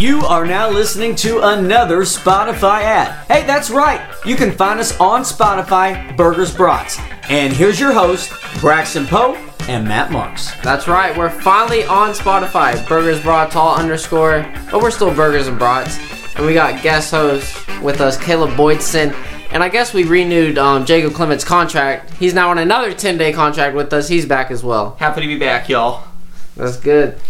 You are now listening to another Spotify ad. Hey, that's right. You can find us on Spotify, Burgers Brats. And here's your host, Braxton Poe and Matt Marks. That's right, we're finally on Spotify. Burgers Brought Tall underscore, but we're still Burgers and Brats. And we got guest host with us, Caleb Boydston. And I guess we renewed um, Jacob Clements' contract. He's now on another 10 day contract with us. He's back as well. Happy to be back, y'all. That's good.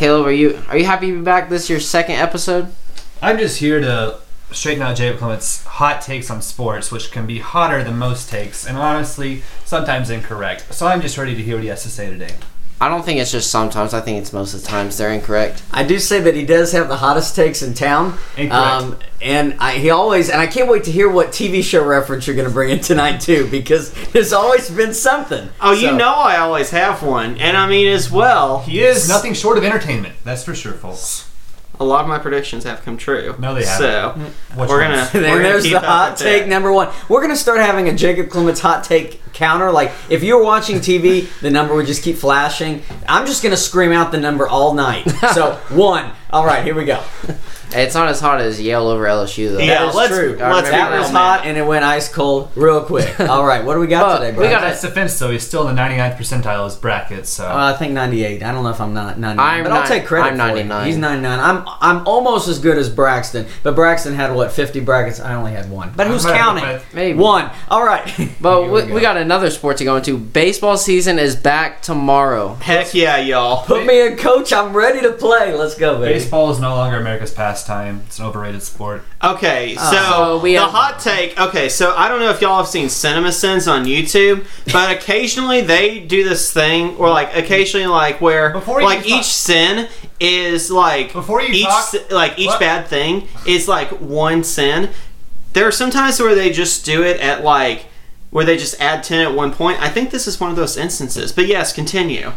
Caleb, are you are you happy to be back? This your second episode? I'm just here to straighten out Jacob Clements' hot takes on sports, which can be hotter than most takes, and honestly, sometimes incorrect. So I'm just ready to hear what he has to say today. I don't think it's just sometimes. I think it's most of the times they're incorrect. I do say that he does have the hottest takes in town. Incorrect. Um, and I, he always, and I can't wait to hear what TV show reference you're going to bring in tonight, too, because there's always been something. Oh, you know I always have one, and I mean as well. He is nothing short of entertainment. That's for sure, folks. A lot of my predictions have come true. No, they have. So mm. Which we're ones? gonna. We're gonna there's keep the hot take that. number one. We're gonna start having a Jacob Clements hot take counter. Like if you're watching TV, the number would just keep flashing. I'm just gonna scream out the number all night. So one. All right, here we go. It's not as hot as Yale over LSU though. Yeah, That is let's- true. let's that was hot and it went ice cold real quick. All right, what do we got But today, bro? we got That's defense, though. He's still in the 99th percentile of his bracket, so. Uh, I think 98. I don't know if I'm not 99, I'm but I'll take credit I'm for it. 99. He's 99. I'm I'm almost as good as Braxton, but Braxton had what 50 brackets. I only had one. But who's right counting? with- Maybe. One. All right. But Here we, we we got another sport to go into. Baseball season is back tomorrow. Heck yeah, y'all. Put me in, coach. I'm ready to play. Let's go, baby. Baseball is no longer America's pastime. It's an overrated sport. Okay, oh. so So we the have- hot take. Okay, so I don't know if y'all have seen Cinema Sins on YouTube, but occasionally they do this thing, or like occasionally like where Before you like talk- each sin is like Before you each talk- si- like each What? bad thing is like one sin. There are some times where they just do it at like where they just add ten at one point. I think this is one of those instances. But yes, continue.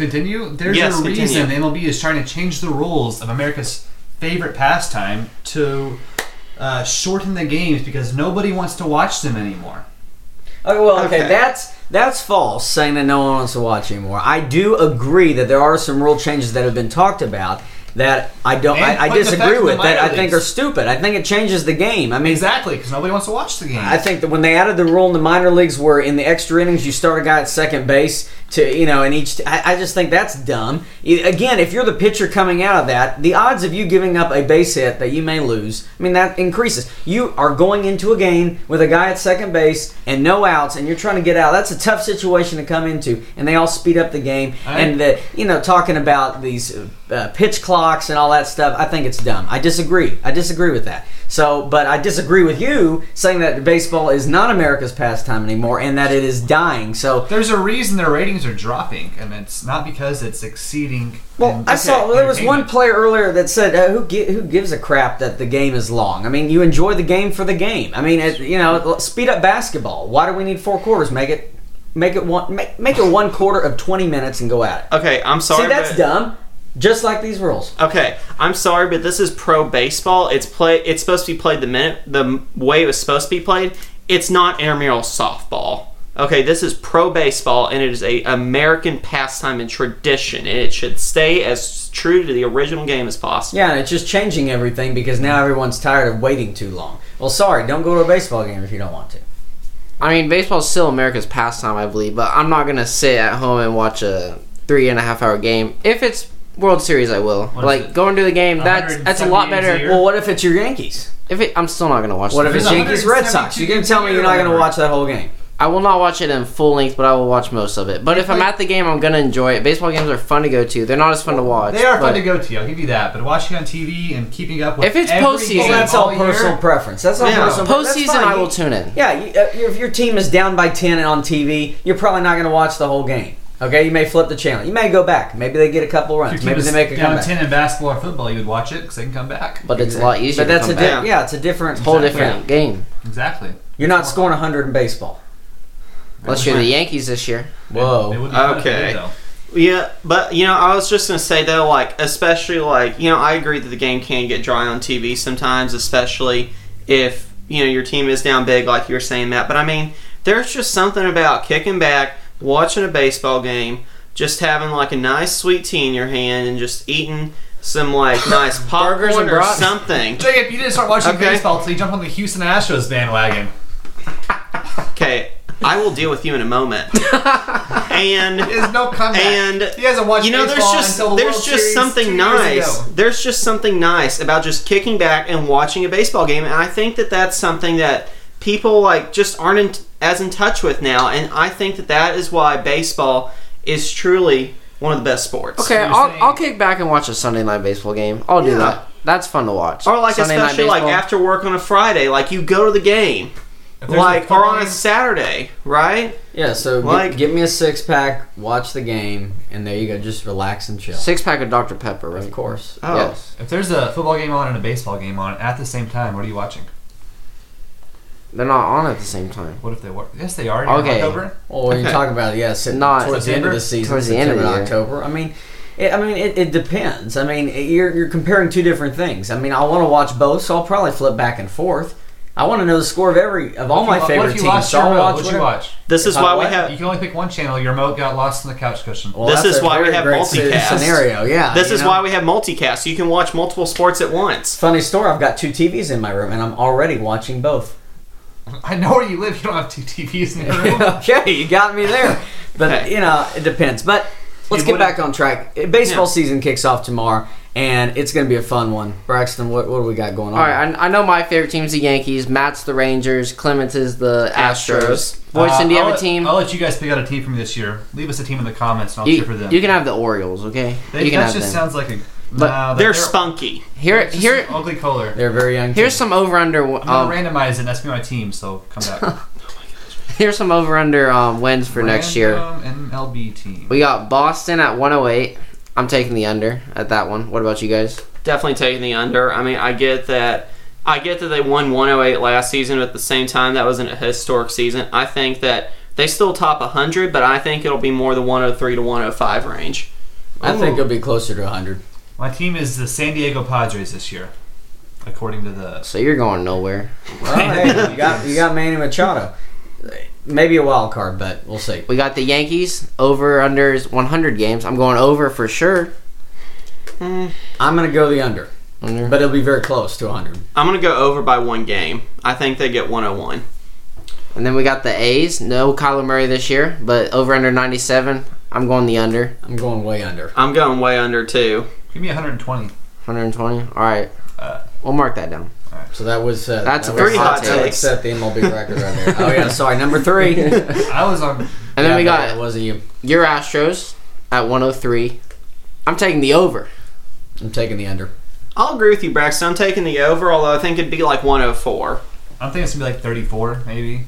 Continue. There's Yes, a continue. reason the MLB is trying to change the rules of America's favorite pastime to uh, shorten the games because nobody wants to watch them anymore. Okay, well, okay, Okay. that's that's false. Saying that no one wants to watch anymore. I do agree that there are some rule changes that have been talked about that I don't. And I, I disagree with. That I think are stupid. I think it changes the game. I mean, Exactly, because nobody wants to watch the game. I think that when they added the rule in the minor leagues where in the extra innings you start a guy at second base to you know in each I, I just think that's dumb again if you're the pitcher coming out of that the odds of you giving up a base hit that you may lose I mean that increases you are going into a game with a guy at second base and no outs and you're trying to get out that's a tough situation to come into and they all speed up the game I- and the you know talking about these uh, pitch clocks and all that stuff I think it's dumb I disagree I disagree with that so but I disagree with you saying that baseball is not America's pastime anymore and that it is dying so There's a reason their ratings are dropping, and it's not because it's exceeding. well, I saw well, there was one player earlier that said, uh, "Who gi- who gives a crap that the game is long? I mean, you enjoy the game for the game. I mean, it, you know, speed up basketball. Why do we need four quarters? Make it make it one make, make it one quarter of twenty minutes and go at it. Okay, I'm sorry. See, that's but- dumb. Just like these rules. Okay, I'm sorry, but this is pro baseball. It's play. It's supposed to be played the minute the way it was supposed to be played. It's not intramural softball. Okay, this is pro baseball, and it is a American pastime and tradition, and it should stay as true to the original game as possible. Yeah, and it's just changing everything because now everyone's tired of waiting too long. Well, sorry, don't go to a baseball game if you don't want to. I mean, baseball's still America's pastime, I believe, but I'm not gonna sit at home and watch a three and a half hour game. If it's World Series, I will. What is like it? going to the game, that's that's a lot 170 games a better. Well, what if it's your Yankees? If it, I'm still not gonna watch. What if it's. Yankees Red Sox? You can tell me you're not going to watch that whole game. I will not watch it in full length, but I will watch most of it. But if I'm at the game, I'm gonna enjoy it. Baseball games are fun to go to. They're not as fun to watch. They are fun to go to. I'll give you that. But watching on TV and keeping up with If it's every postseason- game that's all year- personal preference. That's all Yeah. personal. pre- that's Postseason. I will tune in. Yeah, you, uh, if your team is down by 10 and on TV, you're probably not going to watch the whole game. Okay, you may flip the channel. You may go back. Maybe they get a couple runs. your team Maybe they make a down comeback. ten in basketball or football, you would watch it because they can come back. But it's a lot easier. But that's to a di- back. yeah, it's a different whole Exactly. different game. Exactly. You're not scoring 100 in baseball. Unless you're the Yankees this year. Whoa. It would be fun if they Okay. did, though. Yeah, but you know, I was just gonna say though, like, especially like, you know, I agree that the game can get dry on TV sometimes, especially if you know your team is down big, like you were saying, Matt. But I mean, there's just something about kicking back, watching a baseball game, just having like a nice sweet tea in your hand, and just eating some like nice Burgers popcorn and or brats. something. Jacob, you didn't start watching Okay. baseball until you jumped on the Houston Astros bandwagon. Okay, I will deal with you in a moment. and There's no comeback. And he hasn't watched you know, there's just until the there's World just Series something nice. There's just something nice about just kicking back and watching a baseball game, and I think that that's something that people like just aren't in, as in touch with now. And I think that that is why baseball is truly one of the best sports. Okay, I'll, saying- I'll kick back and watch a Sunday night baseball game. I'll do Yeah. that. That's fun to watch. Or like Sunday especially like after work on a Friday, like you go to the game, If there's a like or on a Saturday, right? Yeah, so Like- get, get me a six pack, watch the game, and there you go. Just relax and chill. six pack of Dr Pepper, right? Of course. Oh, Yes. If there's a football game on and a baseball game on at the same time, what are you watching? They're not on at the same time. What if they were? Yes, they are. In Okay. October. Well, when you Okay. talk about yeah, sitting Not- towards the end of the season, Towards the end of the year. October. I mean, it, I mean, it, it depends. I mean, you're you're comparing two different things. I mean, I want to watch both, so I'll probably flip back and forth. I want to know the score of every of all What my if you- favorite What if you teams. lost So your I'll remote? watch What'd you watch? This is If I why we have You can only pick one channel. Your remote got lost in the couch cushion. Well, This is why we have great multicast. scenario. Yeah, this is know? why we have multicast. You can watch multiple sports at once. Funny story. I've got two TVs in my room, and I'm already watching both. I know where you live. You don't have two TVs in your room. okay, you got me there. But Okay. you know, it depends. But let's You get wouldn't- back on track. Baseball Yeah. season kicks off tomorrow, and it's going to be a fun one. Braxton, what, what do we got going on? All right, I, I know my favorite team's the Yankees. Matt's the Rangers. Clements is the Astros. Astros. Boydston, do you have I'll a team? I'll let you guys pick out a team from this year. Leave us a team in the comments, and I'll You, cheer for them. you can have the Orioles, okay? They- you can that have just them. sounds like a. But nah, They're spunky. Here, just here, an ugly color. They're very young. here's team. some over under. I'm gonna Um, randomize it. That's be my team. So come back. here's some over under um, wins for next year. Random MLB team. We got Boston at 108. I'm taking the under at that one. What about you guys? Definitely taking the under. I mean, I get that. I get that they won 108 last season, but at the same time, that wasn't a historic season. I think that they still top 100, but I think it'll be more the 103 to 105 range. I think it'll be closer to 100. My team is the San Diego Padres this year, according to the. So you're going nowhere. Well, hey, you got you got Manny Machado. Maybe a wild card, but we'll see. We got the Yankees over under 100 games. I'm going over for sure. Hmm. I'm going to go the under, Under. but it'll be very close to 100. I'm going to go over by one game. I think they get 101. And then we got the A's. No Kyler Murray this year, but over under 97. I'm going the under. I'm going way under. I'm going way under too. Give me 120. 120. All right. Uh, We'll mark that down. So that was uh, That's that a was- three hot that would takes. set the MLB record right there. Oh yeah, sorry, number three. and I was on. And then we got it wasn't you. your Astros at 103. I'm taking the over. I'm taking the under. I'll agree with you, Braxton. I'm taking the over, although I think it'd be like 104. I'm thinking it's gonna be like 34, maybe.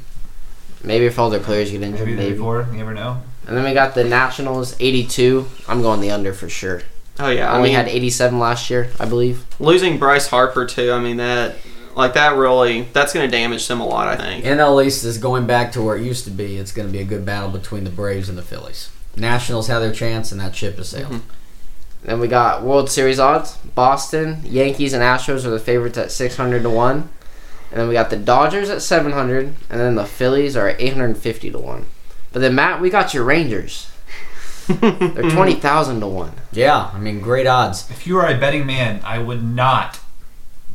Maybe if all their players get injured, Maybe maybe. 34. You never know. And then we got the Nationals 82. I'm going the under for sure. Oh yeah, I Only mean, had 87 last year, I believe. losing Bryce Harper too. I mean that, like that really, that's going to damage them a lot. I think. NL East is going back to where it used to be. It's going to be a good battle between the Braves and the Phillies. Nationals have their chance, and that ship has sailed. Mm-hmm. Then we got World Series odds. Boston, Yankees, and Astros are the favorites at 600 to 1. And then we got the Dodgers at 700. And then the Phillies are at 850 to 1. But then, Matt, we got your Rangers. They're 20,000 to 1. Yeah, I mean, great odds. If you are a betting man, I would not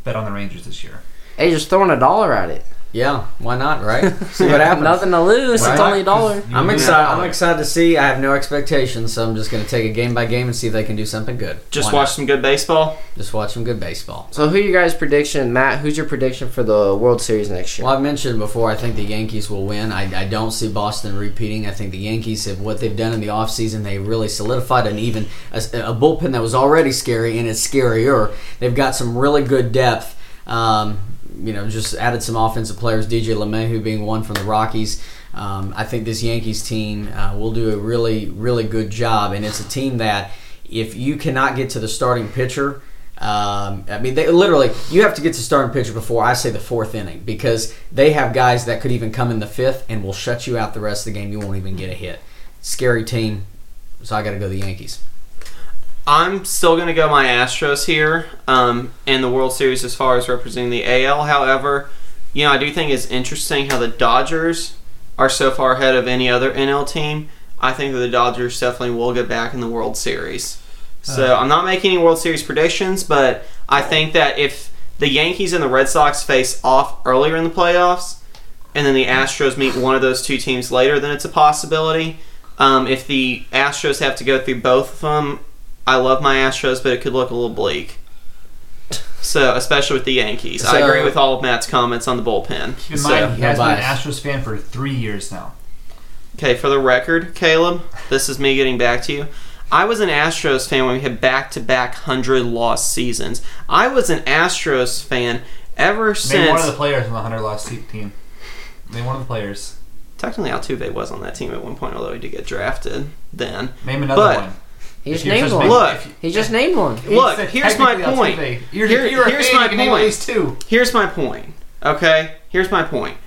bet on the Rangers this year. Hey, just throwing a dollar at it. Yeah, why not, right? See what happens. Nothing to lose. Right. It's only a dollar. I'm excited. I'm excited to see. I have no expectations, so I'm just going to take it game by game and see if they can do something good. Just Why watch not? some good baseball. Just watch some good baseball. So, who are your guys' prediction? Matt, who's your prediction for the World Series next year? Well, I've mentioned before, I think the Yankees will win. I, I don't see Boston repeating. I think the Yankees have what they've done in the offseason. They really solidified an even a, a bullpen that was already scary and it's scarier. They've got some really good depth. Um, you know, just added some offensive players. DJ LeMahieu being one from the Rockies. Um, I think this Yankees team uh, will do a really, really good job, and it's a team that if you cannot get to the starting pitcher. Um, I mean, they literally you have to get to starting pitcher before I say the fourth inning because they have guys that could even come in the fifth and will shut you out the rest of the game. You won't even get a hit. Scary team, so I got to go the Yankees. I'm still going to go my Astros here um, in the World Series as far as representing the AL. However, you know, I do think it's interesting how the Dodgers are so far ahead of any other NL team. I think that the Dodgers definitely will get back in the World Series. So I'm not making any World Series predictions, but I think that if the Yankees and the Red Sox face off earlier in the playoffs, and then the Astros meet one of those two teams later, then it's a possibility. Um, if the Astros have to go through both of them, I love my Astros, but it could look a little bleak. So, especially with the Yankees, I So- agree with all of Matt's comments on the bullpen. Keep in So- mind, he has been an bias. Astros fan for three years now. Okay, for the record, Caleb, this is me getting back to you. I was an Astros fan when we had back to back 100 loss seasons. I was an Astros fan ever since Name one of since. the players on the 100 loss te- team. Name one of the players. Technically, Altuve was on that team at one point, although he did get drafted then. Name another But- one. He just named one. Look. He just named one. Look, here's my point. You're, Here- you're a here's fan, my you can name point. at two. Here's my point, okay? Here's my point.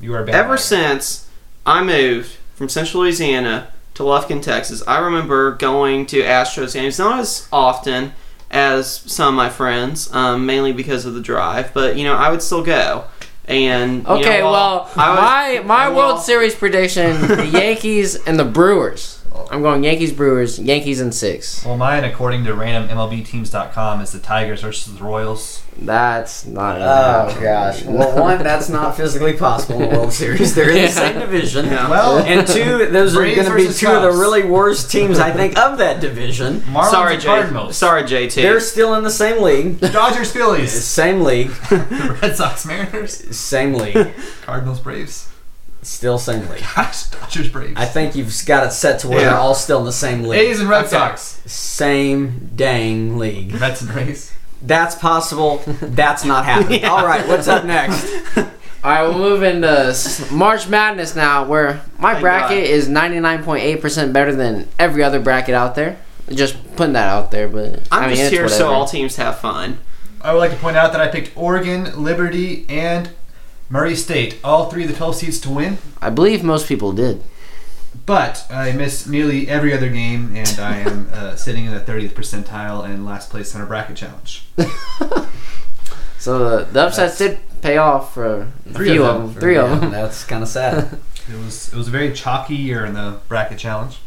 You are a bad Ever player. since I moved from Central Louisiana to Lufkin, Texas, I remember going to Astros games not as often as some of my friends, um, mainly because of the drive, but you know I would still go. And you Okay, know, well, I was- my my well- World Series prediction: the Yankees and the Brewers. I'm going Yankees, Brewers, Yankees in six. Well, mine, according to randommlbteams.com, is the Tigers versus the Royals. That's not. Oh gosh. Well, one, that's not physically possible in the World Series. They're in the same division. Well, And two, those are going to be versus two of the really worst teams, I think, of that division. Marlins sorry, and J- Cardinals. sorry, JT. They're still in the same league. Dodgers, Phillies. Same league. the Red Sox, Mariners. Same league. Cardinals, Braves. Still same league. Gosh, Dodgers, Braves. I think you've got it set to where Yeah. they're all still in the same league. A's and Red Okay. Sox. Same dang league. Mets and Rays. That's possible. That's not happening. Yeah. All right, what's up next? All right, we'll move into s- March Madness now, where my Thank bracket God. is 99.8% better than every other bracket out there. Just putting that out there, but I'm I mean, just it's here so whatever. all teams have fun. I would like to point out that I picked Oregon, Liberty, and Murray State, all three of the 12 seeds to win. I believe most people did. But I missed nearly every other game, and I am uh, sitting in the 30th percentile and last place on our bracket challenge. So the, the upsets did pay off for a Three few of of them. them. Three of them. That's kind of sad. It was it was a very chalky year in the bracket challenge.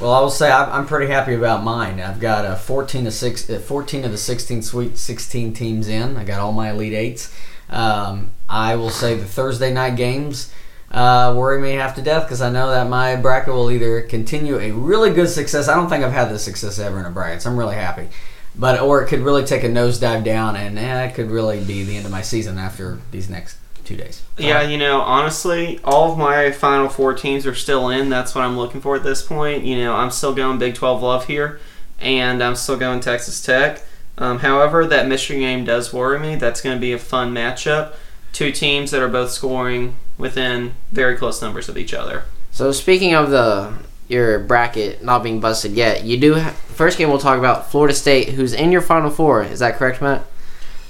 Well, I will say I'm, I'm pretty happy about mine. I've got a 14 to six, uh, 14 of the 16 sweet 16 teams in. I got all my elite eights. Um, I will say the Thursday night games uh, worry me half to death because I know that my bracket will either continue a really good success. I don't think I've had this success ever in a bracket, so I'm really happy. But or it could really take a nosedive down, and eh, it could really be the end of my season after these next two days. Yeah, you know, honestly, all of my final four teams are still in. That's what I'm looking for at this point. You know, I'm still going Big 12 love here, and I'm still going Texas Tech. Um, however, that Michigan game does worry me. That's going to be a fun matchup. Two teams that are both scoring within very close numbers of each other. So speaking of the your bracket not being busted yet, you do ha- first game we'll talk about Florida State, who's in your Final Four. Is that correct, Matt?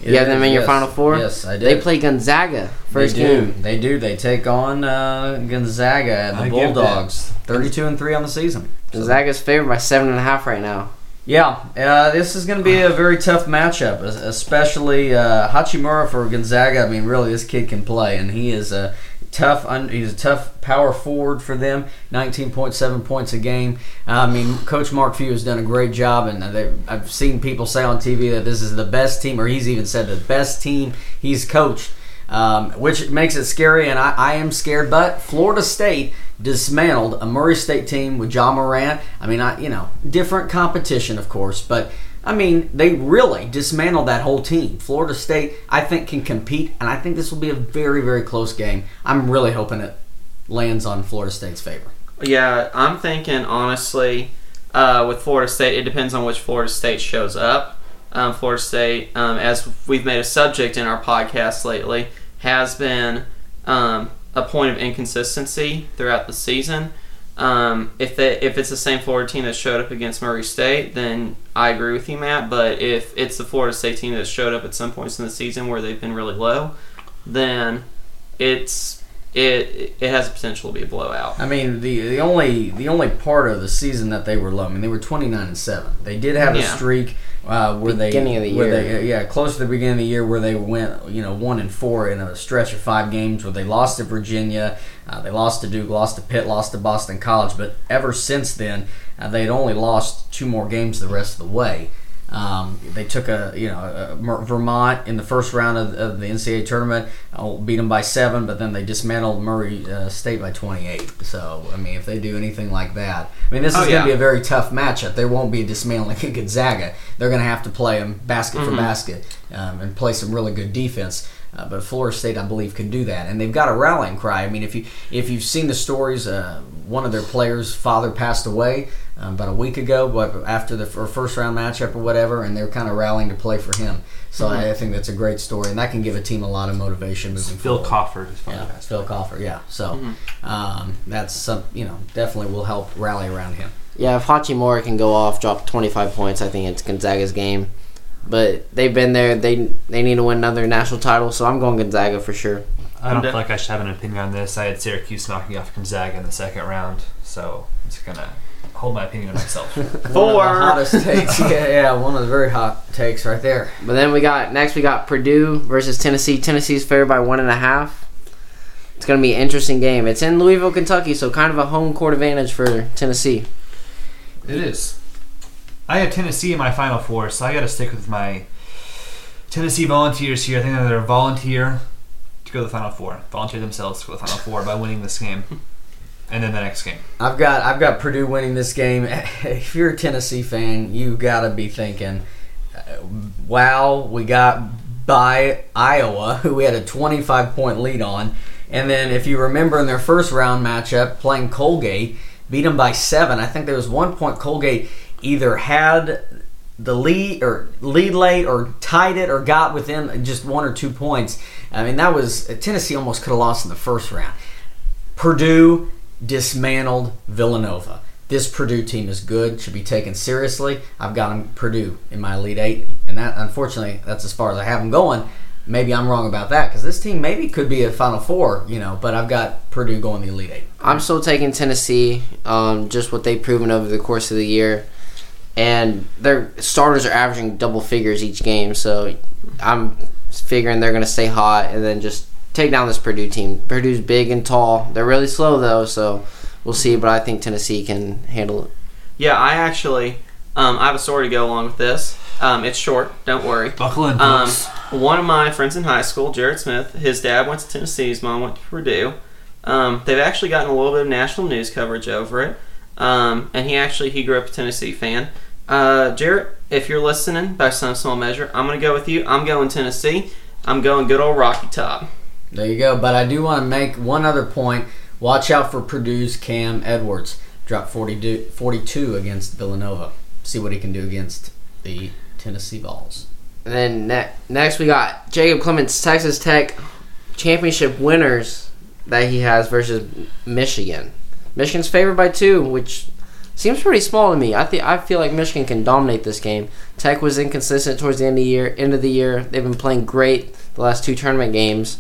You have them in your Yes. Final Four? Yes, I did. They play Gonzaga first they do. game. They do. They take on uh, Gonzaga and the I Bulldogs. Thirty-two and three on the season. So- Gonzaga's favored by seven and a half right now. Yeah, uh, this is going to be a very tough matchup, especially uh, Hachimura for Gonzaga. I mean, really, this kid can play, and he is a tough. Un- he's a tough power forward for them. Nineteen point seven points a game. I mean, Coach Mark Few has done a great job, and they, I've seen people say on TV that this is the best team, or he's even said the best team he's coached. Um, which makes it scary, and I, I am scared. But Florida State dismantled a Murray State team with Ja Morant. I mean, I you know different competition, of course, but I mean they really dismantled that whole team. Florida State, I think, can compete, and I think this will be a very very close game. I'm really hoping it lands on Florida State's favor. Yeah, I'm thinking honestly, uh, with Florida State, it depends on which Florida State shows up. Um, Florida State, um, as we've made a subject in our podcast lately, has been um, a point of inconsistency throughout the season. Um, if they, if it's the same Florida team that showed up against Murray State, then I agree with you, Matt. But if it's the Florida State team that showed up at some points in the season where they've been really low, then it's it it has the potential to be a blowout. I mean, the the only the only part of the season that they were low. I mean, they were 29 and seven. They did have a Yeah. streak uh, where they Beginning of the year. They, yeah, close to the beginning of the year where they went, you know, one and four in a stretch of five games where they lost to Virginia, uh, they lost to Duke, lost to Pitt, lost to Boston College. But ever since then, uh, they had only lost two more games the rest of the way. Um, they took a you know a Vermont in the first round of, of the NCAA tournament, uh, beat them by seven, but then they dismantled Murray uh, State by 28. So I mean, if they do anything like that, I mean, this is Oh, going yeah. to be a very tough matchup. There won't be a dismantling Gonzaga. They're going to have to play them basket Mm-hmm. for basket um, and play some really good defense. Uh, but Florida State, I believe, can do that, and they've got a rallying cry. I mean, if you if you've seen the stories, uh, one of their players' father passed away um, about a week ago, but after the fir- first round matchup or whatever, and they're kind of rallying to play for him. So I, I think that's a great story, and that can give a team a lot of motivation moving Phil forward. Crawford is Yeah, yeah. Phil Cofer. Yeah, so um, that's some you know definitely will help rally around him. Yeah, if Hachimura can go off, drop 25 points, I think it's Gonzaga's game. But they've been there. They they need to win another national title, so I'm going Gonzaga for sure. I don't feel like I should have an opinion on this. I had Syracuse knocking off Gonzaga in the second round, so I'm just gonna hold my opinion to myself. One of the Four. hottest takes. Yeah, yeah, one of the very hot takes right there. But then we got next we got Purdue versus Tennessee. Tennessee's favored by one and a half. It's gonna be an interesting game. It's in Louisville, Kentucky, so kind of a home court advantage for Tennessee. It is. I have Tennessee in my final four, so I got to stick with my Tennessee Volunteers here. I think they're a volunteer to go to the final four. Volunteer themselves to go to the final four by winning this game, and then the next game. I've got I've got Purdue winning this game. If you're a Tennessee fan, you got to be thinking, uh, "Wow, we got by Iowa, who we had a 25 point lead on." And then, if you remember in their first round matchup, playing Colgate, beat them by seven. I think there was one point Colgate either had the lead or lead late or tied it or got within just one or two points. I mean, that was Tennessee almost could have lost in the first round. Purdue dismantled Villanova. This Purdue team is good, should be taken seriously. I've got 'em Purdue in my Elite Eight, and that unfortunately that's as far as I have them going. Maybe I'm wrong about that because this team maybe could be a Final Four, you know. But I've got Purdue going the Elite Eight. I'm still taking Tennessee, um, just what they've proven over the course of the year. And their starters are averaging double figures each game, so I'm figuring they're going to stay hot and then just take down this Purdue team. Purdue's big and tall. They're really slow, though, so we'll see, but I think Tennessee can handle it. Yeah, I actually, um, I have a story to go along with this. Um, it's short, don't worry. Buckle in, Um, one of my friends in high school, Jared Smith, his dad went to Tennessee, his mom went to Purdue. Um, they've actually gotten a little bit of national news coverage over it. Um, and he actually he grew up a Tennessee fan. Uh, Jared, if you're listening, by some small measure, I'm going to go with you. I'm going Tennessee. I'm going good old Rocky Top. There you go. But I do want to make one other point. Watch out for Purdue's Cam Edwards. Dropped 42, 42 against Villanova. See what he can do against the Tennessee Vols. And then ne- next we got Jacob Clements, Texas Tech championship winners that he has versus Michigan. Michigan's favored by two, which seems pretty small to me. I think I feel like Michigan can dominate this game. Tech was inconsistent towards the end of the year. End of the year, they've been playing great the last two tournament games,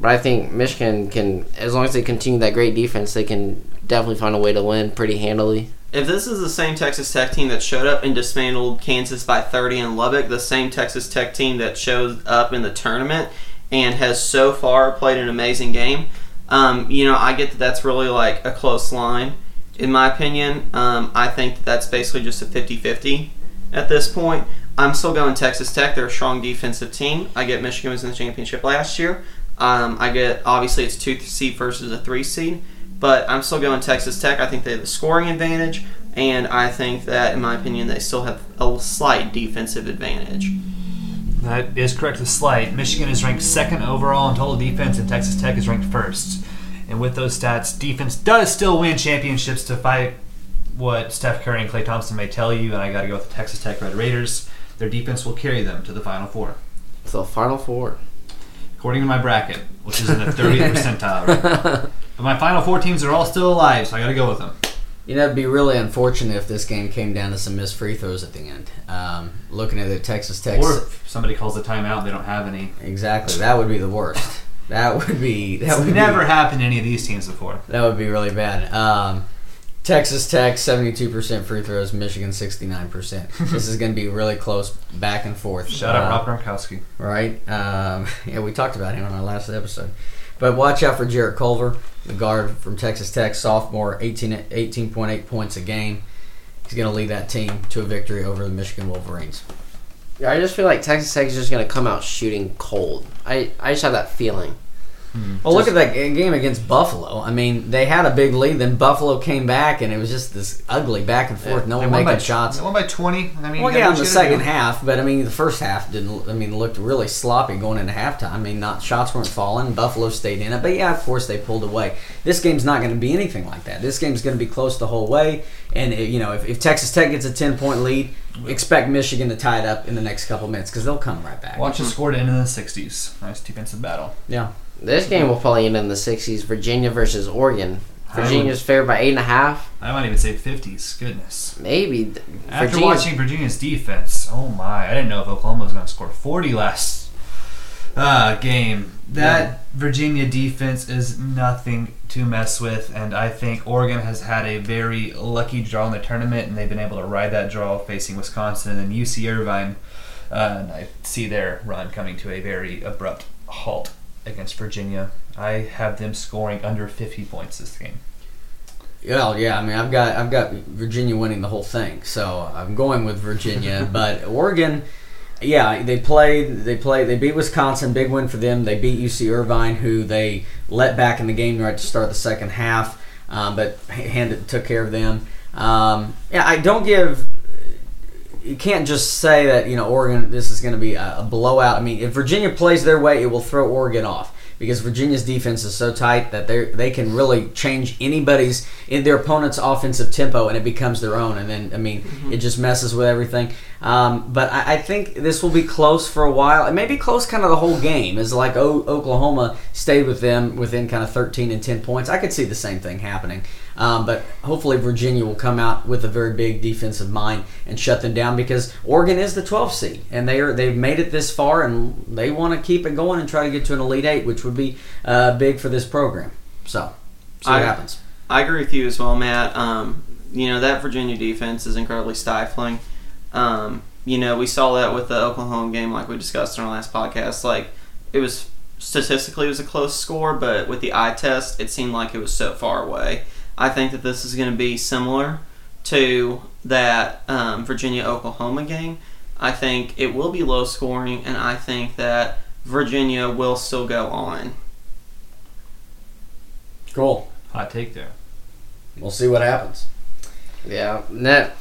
but I think Michigan can, as long as they continue that great defense, they can definitely find a way to win pretty handily. If this is the same Texas Tech team that showed up and dismantled Kansas by 30 in Lubbock, the same Texas Tech team that showed up in the tournament and has so far played an amazing game, um, you know, I get that that's really like a close line. In my opinion, um, I think that that's basically just a 50 50 at this point. I'm still going Texas Tech. They're a strong defensive team. I get Michigan was in the championship last year. Um, I get obviously it's two seed versus a three seed, but I'm still going Texas Tech. I think they have the scoring advantage, and I think that, in my opinion, they still have a slight defensive advantage. That is correct. The slight. Michigan is ranked second overall in total defense, and Texas Tech is ranked first. And with those stats, defense does still win championships to fight what Steph Curry and Klay Thompson may tell you. And I got to go with the Texas Tech Red Raiders. Their defense will carry them to the Final Four, So Final Four. according to my bracket, which is in the 30th percentile right now. But my Final Four teams are all still alive, so I got to go with them. You know, it'd be really unfortunate if this game came down to some missed free throws at the end. Um, looking at the Texas Tech, Or if somebody calls a timeout and they don't have any. exactly, that would be the worst. That would be that That's would never be, happened to any of these teams before. that would be really bad. Um, Texas Tech, 72% free throws, Michigan, 69%. this is going to be really close back and forth. Shout out Uh, Rob Gronkowski. right? Um, yeah, we talked about him on our last episode. But watch out for Jarrett Culver, the guard from Texas Tech, sophomore, 18, 18.8 points a game. He's going to lead that team to a victory over the Michigan Wolverines. Yeah, I just feel like Texas Tech is just gonna come out shooting cold. I, I just have that feeling. Hmm. Well, look at that g- game against Buffalo. I mean, they had a big lead, then Buffalo came back, and it was just this ugly back and forth. no one making by, shots. They won by 20. I mean, Well, yeah, in the do what you second do. half, but I mean, the first half didn't. I mean, looked really sloppy going into halftime. I mean, not shots weren't falling. Buffalo stayed in it, but yeah, of course they pulled away. This game's not going to be anything like that. This game's going to be close the whole way, and you know, if, if Texas Tech gets a ten point lead, expect Michigan to tie it up in the next couple minutes because they'll come right back. Watch the score to end in the 60s. Nice defensive battle. Yeah, This game will probably end in the 60s. Virginia versus Oregon. Virginia's favored by eight and a half. I might even say 50s. Goodness. Maybe. After Virginia- watching Virginia's defense, oh my, I didn't know if Oklahoma was going to score 40 last uh, game. That Virginia defense is nothing to mess with, and I think Oregon has had a very lucky draw in the tournament, and they've been able to ride that draw facing Wisconsin and UC Irvine. Uh, and I see their run coming to a very abrupt halt against Virginia. I have them scoring under 50 points this game. Well, yeah. I mean, I've got I've got Virginia winning the whole thing, so I'm going with Virginia. but Oregon, yeah, they played they played they beat Wisconsin, big win for them. They beat UC Irvine, who they let back in the game right to start the second half, um, but handed took care of them. Um, yeah, I don't give. You can't just say that you know Oregon. This is going to be a, a blowout. I mean, if Virginia plays their way, it will throw Oregon off because Virginia's defense is so tight that they they can really change anybody's in their opponent's offensive tempo and it becomes their own. And then I mean, it just messes with everything. Um, but I, I think this will be close for a while. It may be close kind of the whole game. Is like o- Oklahoma stayed with them within kind of 13 and 10 points. I could see the same thing happening. Um, but hopefully Virginia will come out with a very big defensive mind and shut them down because Oregon is the 12th seed and they are they've made it this far and they want to keep it going and try to get to an elite eight, which would be uh, big for this program. So, see what I- happens. I agree with you as well, Matt. Um, you know that Virginia defense is incredibly stifling. Um, you know we saw that with the Oklahoma game, like we discussed in our last podcast. Like it was statistically it was a close score, but with the eye test, it seemed like it was so far away. I think that this is going to be similar to that um, Virginia Oklahoma game. I think it will be low scoring, and I think that Virginia will still go on. Cool. Hot take there. We'll see what happens. Yeah, net.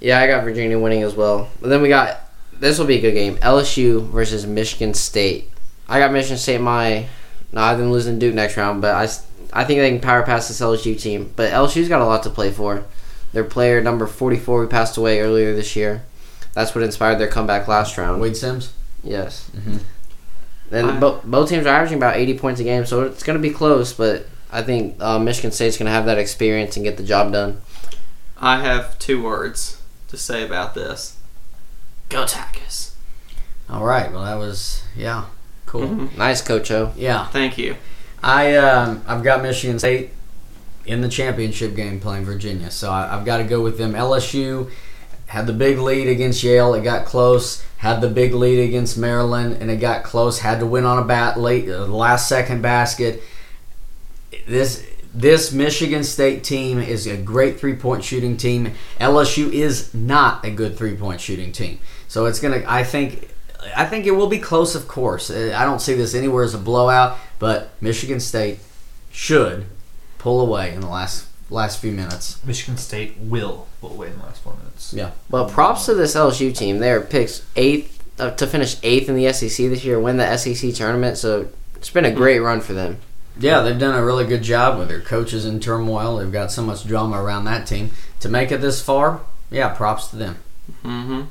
Yeah, I got Virginia winning as well. But then we got this will be a good game. LSU versus Michigan State. I got Michigan State my. No, I've been losing Duke next round, but I, s- I think they can power past this LSU team. But LSU's got a lot to play for. Their player number 44 who passed away earlier this year. That's what inspired their comeback last round. Wayde Sims. Yes. Mhm. Then I- both both teams are averaging about 80 points a game, so it's going to be close. But I think uh, Michigan State's going to have that experience and get the job done. I have two words to say about this. Go Tackers. All right. Well, that was yeah, cool. Mhm. Nice, Coach O. Yeah, Thank you. I um, I've got Michigan State in the championship game playing Virginia, so I, I've got to go with them. LSU had the big lead against Yale, it got close. Had the big lead against Maryland, and it got close. Had to win on a bat late, uh, last second basket. This this Michigan State team is a great three point shooting team. LSU is not a good three point shooting team, so it's gonna. I think. I think it will be close, of course. Uh, I don't see this anywhere as a blowout, but Michigan State should pull away in the last last few minutes. Michigan State will pull away in the last four minutes. Yeah. But props to this LSU team. They're picked eighth uh, to finish eighth in the SEC this year, win the SEC tournament. So it's been a great run for them. Yeah, they've done a really good job with their coaches in turmoil. They've got so much drama around that team. To make it this far, yeah, props to them. hmm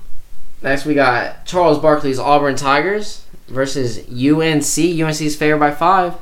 Next, we got Charles Barkley's Auburn Tigers versus UNC. UNC's favored by five.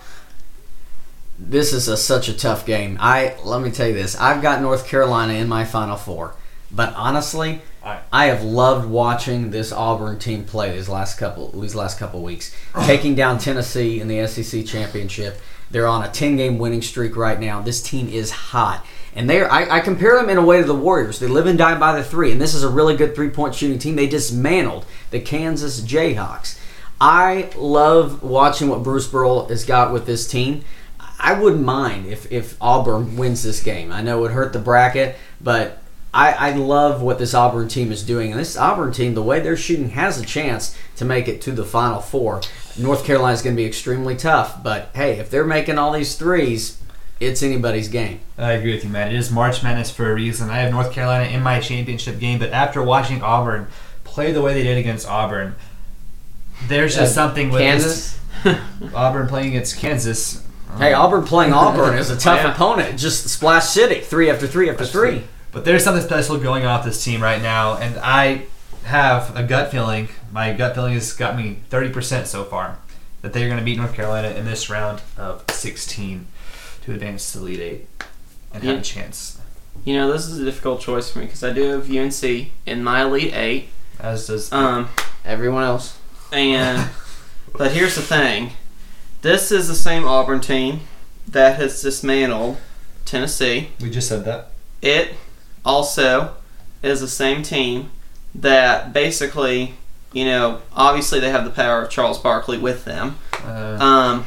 This is a, such a tough game. I let me tell you this. I've got North Carolina in my Final Four, but honestly, Aye. I have loved watching this Auburn team play these last couple these last couple weeks, taking down Tennessee in the SEC championship. They're on a ten game winning streak right now. This team is hot, And they I, I compare them in a way to the Warriors. They live and die by the three, and this is a really good three point shooting team. They dismantled the Kansas Jayhawks. I love watching what Bruce Pearl has got with this team. I wouldn't mind if, if Auburn wins this game. I know it would hurt the bracket, but I, I love what this Auburn team is doing. And this Auburn team, the way they're shooting, has a chance to make it to the Final Four. North Carolina is going to be extremely tough, but hey, if they're making all these threes, it's anybody's game. I agree with you, man. It is March Madness for a reason. I have North Carolina in my championship game, but after watching Auburn play the way they did against Auburn, there's just uh, something with Kansas. this- Auburn playing against Kansas. Hey, um, Auburn playing Auburn is a tough Yeah. opponent. Just Splash City, three after three after three. But there's something special going on with this team right now, and I have a gut feeling. My gut feeling has got me 30% so far that they're going to beat North Carolina in this round of 16 to advance to Elite Eight and have Yeah. a chance. You know, this is a difficult choice for me because I do have UNC in my Elite Eight. As does Um, Everyone else. and but here's the thing: this is the same Auburn team that has dismantled Tennessee. we just said that. It also is the same team that basically, you know, obviously they have the power of Charles Barkley with them. Uh, Um,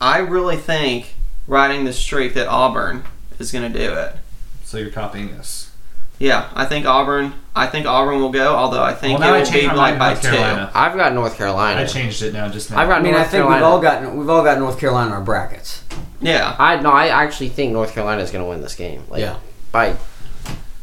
I really think riding the streak that Auburn is going to do it. so you're copying us. Yeah, I think Auburn. I think Auburn will go. Although I think Well, now I it will changed be my like mind by North two. Carolina. I've got North Carolina. I changed it now just now. I've got I mean, North I think Carolina. we've all got we've all got North Carolina in our brackets. Yeah, I no, I actually think North Carolina is going to win this game. Like, Yeah. by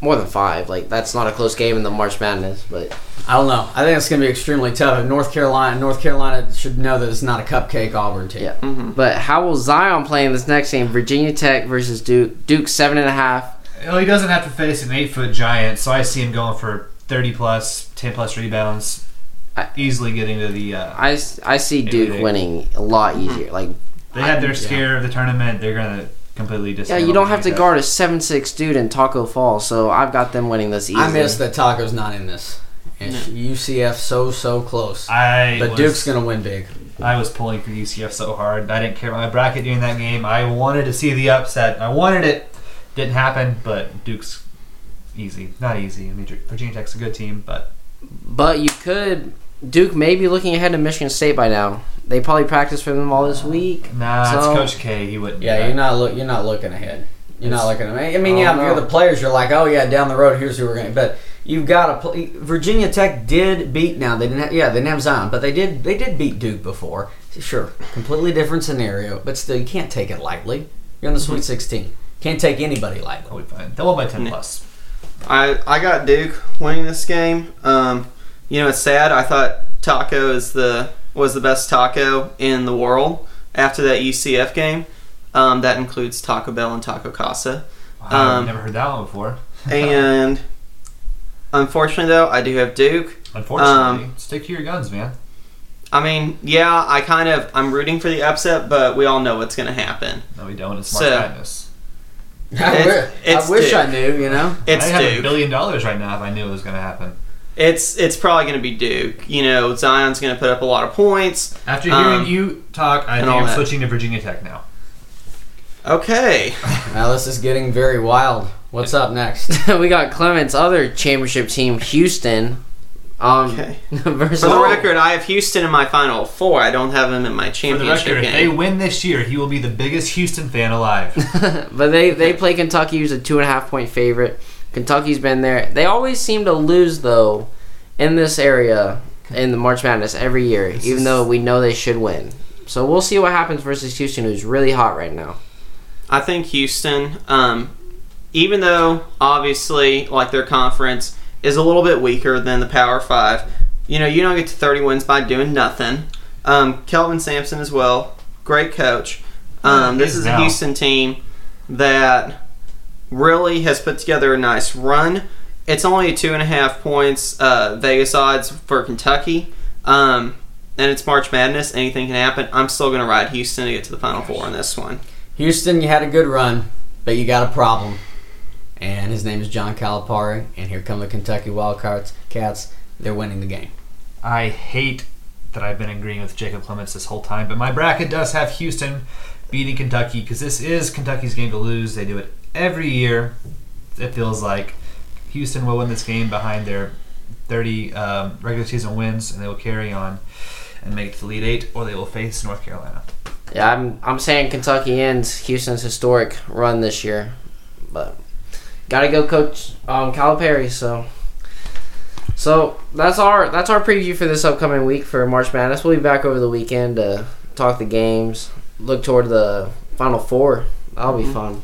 more than five. Like that's not a close game in the March Madness, but I don't know. I think it's going to be extremely tough. And North Carolina, North Carolina should know that it's not a cupcake Auburn team. Yeah. hmm but how will Zion play in this next game? Virginia Tech versus Duke. Duke seven and a half. Well, he doesn't have to face an eight foot giant, so I see him going for 30 plus, 10 plus rebounds, I- easily getting to the. Uh, I, s- I see Duke winning a lot easier. Like they had their yeah. scare of the tournament. They're going to completely yeah, you don't have to guard a seven six dude in Taco Fall. So I've got them winning this easily. I miss that Taco's not in this. And UCF so so close. I But was, Duke's going to win big. I was pulling for UCF so hard. I didn't care about my bracket during that game. I wanted to see the upset. I wanted it. Didn't happen, but Duke's easy. Not easy. I mean, Virginia Tech's a good team, but But you could Duke may be looking ahead to Michigan State by now. They probably practiced for them all this week. nah, So- it's Coach K. He wouldn't. Yeah, you're not look. You're not looking ahead. You're not looking ahead. I mean, yeah, Oh, if you're the players, you're like, oh yeah, down the road, here's who we're going. to But you've got to play. Virginia Tech did beat. Now they didn't. Have, yeah, they didn't have Zion, but they did. They did beat Duke before. Sure, completely different scenario, but still, you can't take it lightly. You're in the Sweet 16. Can't take anybody lightly. They'll be fine. They'll win by 10 plus. I I got Duke winning this game. Um, you know, it's sad. I thought Taco is the was the best taco in the world after that UCF game. Um, that includes Taco Bell and Taco Casa. Wow, Um, I've never heard that one before. And unfortunately, though, I do have Duke. Unfortunately, um, stick to your guns, man. I mean, yeah, I kind of I'm rooting for the upset, but we all know what's going to happen. No, we don't. It's March So- Madness. I, It's- wi- it's I wish Duke. I knew. You know. It's I have a billion dollars right now if I knew it was going to happen. It's it's probably going to be Duke. You know, Zion's going to put up a lot of points. After hearing Um, you talk, I think I'm that. switching to Virginia Tech now. Okay. Now this is getting very wild. What's up next? we got Clements' other championship team, Houston. Um, Okay. versus For the record, I have Houston in my final four. I don't have them in my championship For the championship record, if they win this year, he will be the biggest Houston fan alive. but they they play Kentucky, who's a two and a half point favorite. Kentucky's been there. They always seem to lose though in this area in the March Madness every year, This even is- though we know they should win. So we'll see what happens versus Houston, who's really hot right now. I think Houston, um, even though obviously like their conference is a little bit weaker than the Power Five, you know, you don't get to 30 wins by doing nothing. Um, Kelvin Sampson as well, great coach. Um, this is is a. Houston team that really has put together a nice run. It's only two and a half points uh, Vegas odds for Kentucky. Um, and it's March Madness. Anything can happen. I'm still going to ride Houston to get to the Final Four in this one. Houston, you had a good run, but you got a problem. And his name is John Calipari. And here come the Kentucky Wildcats. Cats. They're winning the game. I hate that I've been agreeing with Jacob Clements this whole time, but my bracket does have Houston beating Kentucky because this is Kentucky's game to lose. They do it every year, it feels like Houston will win this game behind their 30 um, regular season wins, and they will carry on and make it to the lead Eight, or they will face North Carolina. Yeah, I'm I'm saying Kentucky ends Houston's historic run this year, but gotta go, Coach um, Calipari. So, so that's our that's our preview for this upcoming week for March Madness. We'll be back over the weekend to talk the games, look toward the Final Four. That'll be fun.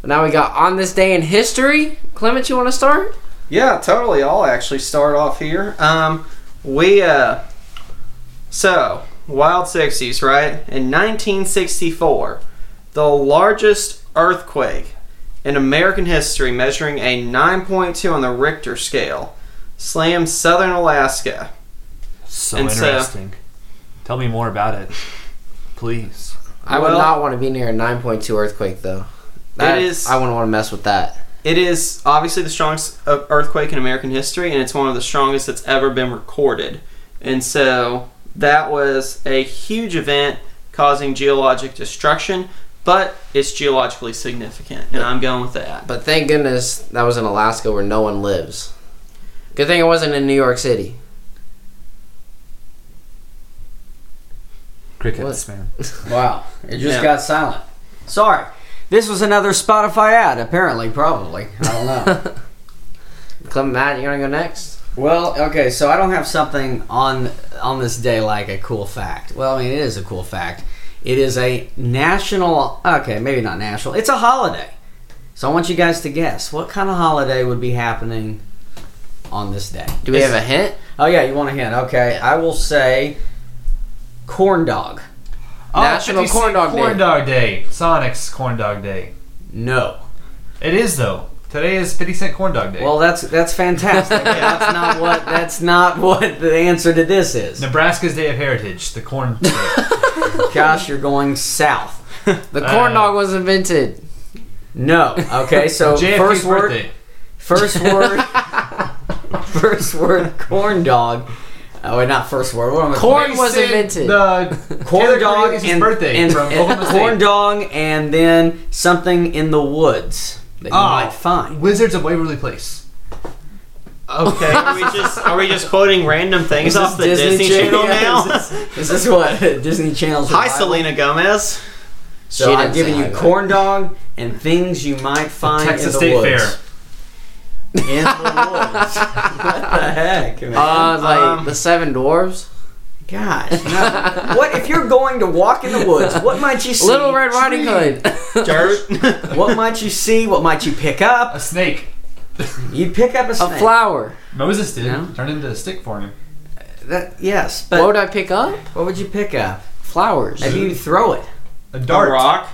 But now we got on this day in history. Clement, you want to start? Yeah, totally. I'll actually start off here. Um, we uh, so wild sixties, right? In 1964, the largest earthquake in American history, measuring a 9.2 on the Richter scale, slammed southern Alaska. So And so- interesting. Tell me more about it, please. I would not want to be near a 9.2 earthquake though. That, is- I wouldn't want to mess with that. It is obviously the strongest uh, earthquake in American history, and it's one of the strongest that's ever been recorded. And so that was a huge event causing geologic destruction, but it's geologically significant, and I'm going with that. But thank goodness that was in Alaska where no one lives. Good thing it wasn't in New York City. Crickets, man. Wow, it just Yeah. got silent. Sorry. This was another Spotify ad, apparently, probably. I don't know. Clement, Matt, you to go next? well, okay, so I don't have something on on this day like a cool fact. Well, I mean, it is a cool fact. It is a national. Okay, maybe not national. It's a holiday. So I want you guys to guess what kind of holiday would be happening on this day. Do we have a hint? Oh yeah, you want a hint? Okay, I will say corn dog. National 50 Corn Dog Day. Corn Dog Day. Sonic's Corn Dog Day. No. It is though. Today is 50 Cent Corn Dog Day. Well, that's that's fantastic. that's not what that's not what the answer to this is. Nebraska's Day of Heritage, the corn state. Gosh, you're going south. The Uh, corn dog was invented. No. Okay, so JFK's first word, birthday. first word, first word, corn dog. Oh, wait, not first word. What am I? Corn was Mason, invented. The corn Taylor dog Cornelius' and, birthday and, from and Oklahoma State. corn dog, and then something in the woods that you Oh. might find. Wizards of Waverly Place. Okay, are we just are we just quoting random things Is off the this Disney, Channel? Channel Yeah, now? Is this, is this what Disney Channel's? Hi, revival? Selena Gomez. So She I'm didn't giving you corn dog and things you might find Texas in the State woods. Fair. In the woods. what the heck, man? Uh, like Um, the Seven Dwarves. Gosh, no. what if you're going to walk in the woods? What might you see? Little Red Riding Hood. Dirt. What might you see? What might you pick up? A snake. You'd pick up a a snake. flower. Moses did. No. Turned into a stick for him. That, yes, but what would I pick up? what would you pick up? Flowers. Maybe you'd throw it. A A dart. rock.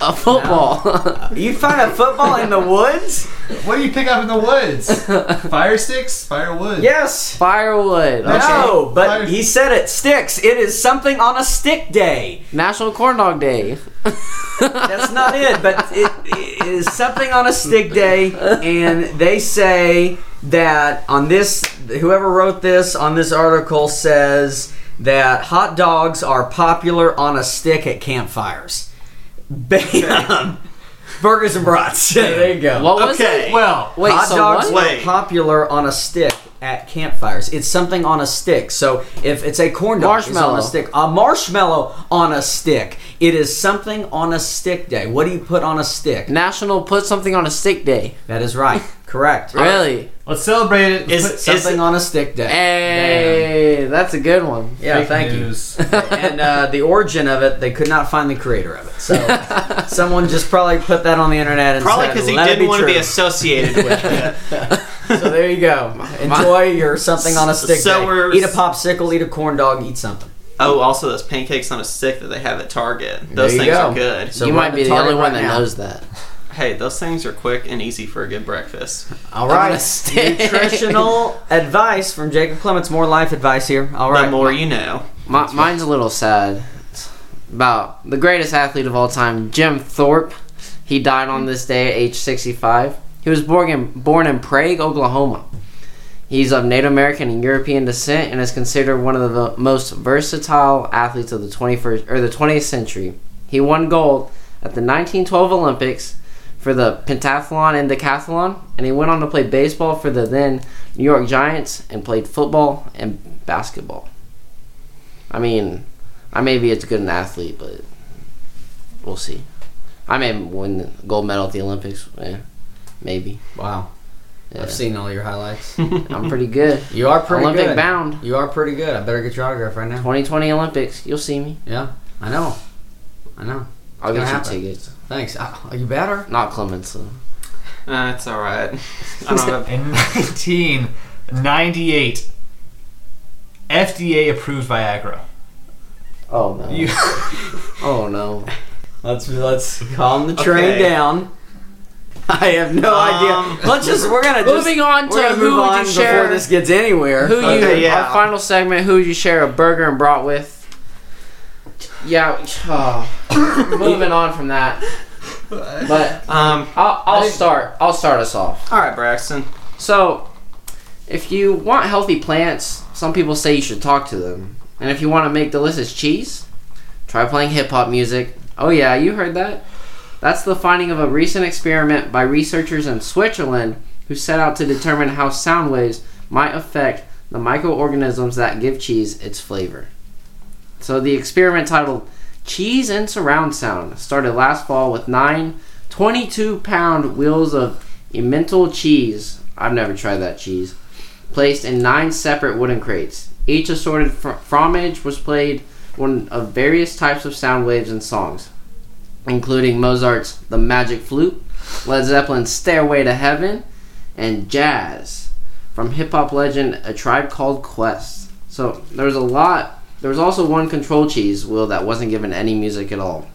A football. You'd find a football in the woods? What do you pick up in the woods? Fire sticks? Firewood? Yes. Firewood. Okay. No, but Fire- he said it. Sticks. It is something on a stick day. National Corn Dog Day. That's not it, but it, it is something on a stick day, and they say that on this, whoever wrote this on this article says that hot dogs are popular on a stick at campfires. Bam! Burgers and brats. there you go. What was Okay. it? Well, Wait, hot so dogs what? are Wait. popular on a stick at campfires. It's something on a stick. So if it's a corn dog, it's on Marshmallow. a stick. A marshmallow on a stick. It is something on a stick day. What do you put on a stick? National Put Something on a Stick Day. That is right. Correct. Really? let's celebrate it. Is- Put is- Something on a stick day. Hey, that's a good one. Yeah, fake thank news. you. and uh, the origin of it, they could not find the creator of it. So someone just probably put that on the internet and Probably said, because he "Let it didn't want to be true." associated with it. So there you go. Enjoy your something on a stick So day. we're- Eat a popsicle, eat a corn dog, eat something. Oh, also those pancakes on a stick that they have at Target. Those There you things go. are good. So you we're might at be the Target only one right that now. knows that. Hey, those things are quick and easy for a good breakfast. All right. On a right. stick. Nutritional advice from Jacob Clements. More life advice here. All right. The more you know. My, mine's a little sad. It's about the greatest athlete of all time, Jim Thorpe. He died on this day at age 65. He was born in, born in Prague, Oklahoma. He's of Native American and European descent and is considered one of the most versatile athletes of the 21st or the 20th century. He won gold at the 1912 Olympics, for the pentathlon and decathlon, and he went on to play baseball for the then New York Giants and played football and basketball. I mean, I may be as good an athlete, but we'll see. I may win the gold medal at the Olympics. Yeah, maybe. Wow. Yeah. I've seen all your highlights. I'm pretty good. You are pretty Olympic good. bound. You are pretty good. I better get your autograph right now. 2020 Olympics. You'll see me. Yeah, I know. I know. I'll get you happen. tickets. Thanks. Uh, Are you better? Not Clements. though. Uh, it's all right. I don't have. In 1998, FDA approved Viagra. Oh no. You, oh no. Let's let's calm the train Okay. down. I have no Um, idea. Let's just we're gonna just, Moving on we're to gonna who move would on you share? before this gets anywhere. Who you? Okay, yeah. Our final segment. Who would you share a burger and brought with? Yeah. oh. moving on from that. But Um. I'll, I'll start. I'll start us off. All right, Braxton. So, if you want healthy plants, some people say you should talk to them. And if you want to make delicious cheese, try playing hip hop music. Oh, yeah, you heard that? That's the finding of a recent experiment by researchers in Switzerland who set out to determine how sound waves might affect the microorganisms that give cheese its flavor. So, the experiment titled Cheese and Surround Sound started last fall with nine 22 pound wheels of Emmental cheese. I've never tried that cheese. Placed in nine separate wooden crates. Each assorted fr- fromage was played one of various types of sound waves and songs, including Mozart's The Magic Flute, Led Zeppelin's Stairway to Heaven, and jazz from hip hop legend A Tribe Called Quest. So there was a lot. There was also one control cheese wheel that wasn't given any music at all.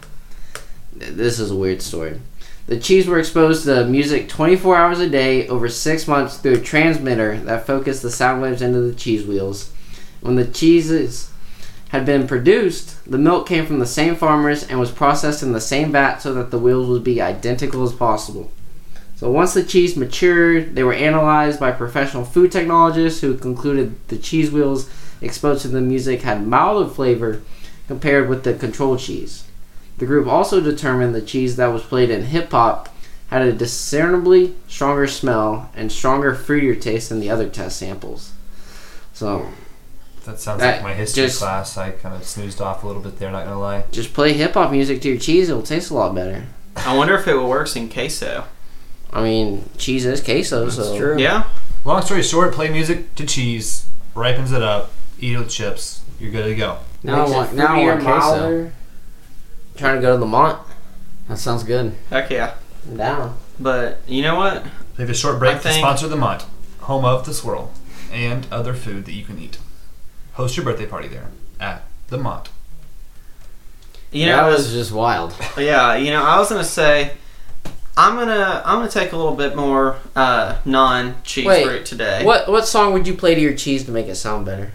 This is a weird story. The cheese were exposed to music 24 hours a day over six months through a transmitter that focused the sound waves into the cheese wheels. When the cheeses had been produced, the milk came from the same farmers and was processed in the same vat so that the wheels would be identical as possible. So once the cheese matured, they were analyzed by professional food technologists who concluded the cheese wheels exposed to the music had milder flavor compared with the control cheese. The group also determined the cheese that was played in hip hop had a discernibly stronger smell and stronger fruitier taste than the other test samples. So that sounds That like my history just- class. I kind of snoozed off a little bit there, not gonna lie. just play hip hop music to your cheese, it'll taste a lot better. I wonder if it works in queso. I mean, cheese is queso, That's so true. Yeah. Long story short, play music to cheese, ripens it up, eat with chips. You're good to go. Now I Makes it want now I fruitier, want queso. Trying to go to Lamont. That sounds good. Heck yeah. I'm down. But you know what? Take a short break I to think- sponsor the Mont, home of the swirl, and other food that you can eat. Host your birthday party there at the Mont. You know, that was just wild. yeah. You know, I was gonna say, I'm gonna I'm gonna take a little bit more uh, non-cheese Wait, route today. What what song would you play to your cheese to make it sound better?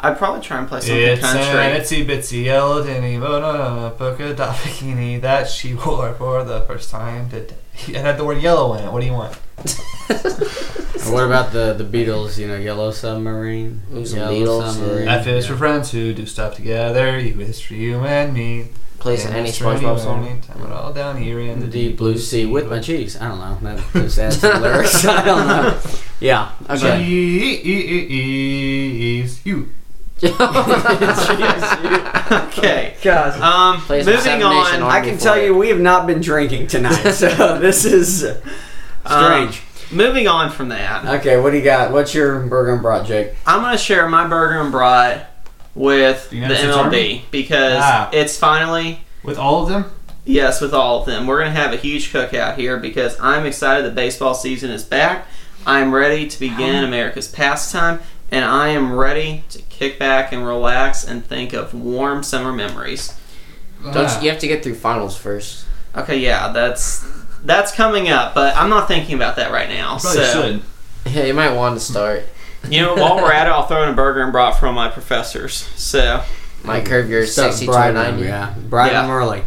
I'd probably try and play something It's country. an itsy bitsy yellow tinny banana polka dot bikini that she wore for the first time today. It had the word yellow in it. What do you want? What about the the Beatles? You know, Yellow Submarine. Ooh, Yellow Beatles, Submarine. yeah. F is Yeah. for friends who do stuff together. U is for you and me. Play some And any it's for SpongeBob song. Time it all down here in In the the deep blue sea with my cheese. I don't know. That just adds some lyrics. I don't know. Yeah. Okay. Cheese. You. okay. God. Um, Play some moving Seven on. Nation I can for tell it. you, we have not been drinking tonight, so this is uh, Um, strange. moving on from that, okay, what do you got? What's your burger and brat, Jake? I'm gonna share my burger and brat with The the, United States MLB Army? because Ah. it's finally With all of them? Yes, with all of them. We're going to have a huge cookout here because I'm excited that baseball season is back. I'm ready to begin America's pastime, and I am ready to kick back and relax and think of warm summer memories. Don't you, you have to get through finals first. Okay, yeah, that's that's coming up, but I'm not thinking about that right now. Probably so, should. Yeah, you might want to start. you know, while we're at it, I'll throw in a burger and brat from my professors. So, my curve your Start 60 to bribing 90. them, Yeah, bribe Yeah. them early.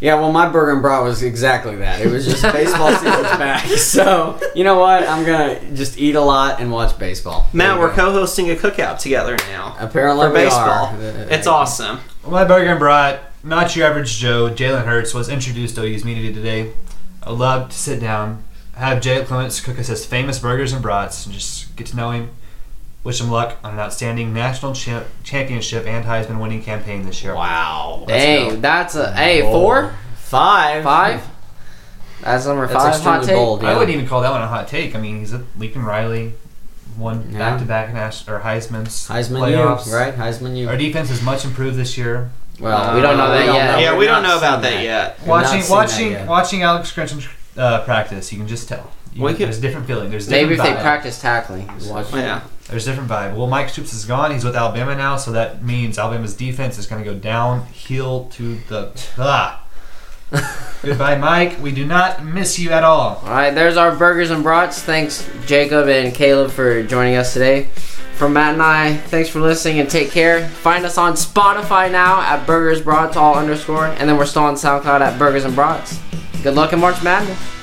Yeah, well, my burger and brat was exactly that. It was just baseball season's back. So, you know what? I'm going to just eat a lot and watch baseball. Matt, we're go. co-hosting a cookout together now Apparently, for baseball. are. Uh, It's awesome. My burger and brat, not your average Joe, Jalen Hurts was introduced to OU's media today. I would love to sit down, have Jacob Clements cook us his famous burgers and brats, and just get to know him. Wish him luck on an outstanding national cha- championship and Heisman winning campaign this year. Wow. Dang, that's a hey Bold. four, Five. five. That's number That's five. Hot take. bold. I wouldn't even call that one a hot take. I mean, he's a Lincoln Riley, won Yeah. back to back Nash or Heisman's Heisman playoffs. you, right? Heisman you. Our defense is much improved this year. Well, we don't know that yet. Yeah, We're we don't know about seeing that yet. Watching watching yet. watching Alex Grinch uh, practice, you can just tell. You We could- there's different feeling. There's different Maybe if different they practice tackling. Watch- Yeah. There's a different vibe. Well, Mike Stoops is gone. He's with Alabama now, so that means Alabama's defense is going to go downhill to the ah. Goodbye, Mike. We do not miss you at all. All right, there's our burgers and brats. Thanks, Jacob and Caleb, for joining us today. From Matt and I, thanks for listening and take care. Find us on Spotify now at Burgers Brats all underscore, and then we're still on SoundCloud at Burgers and Brats. Good luck in March Madness.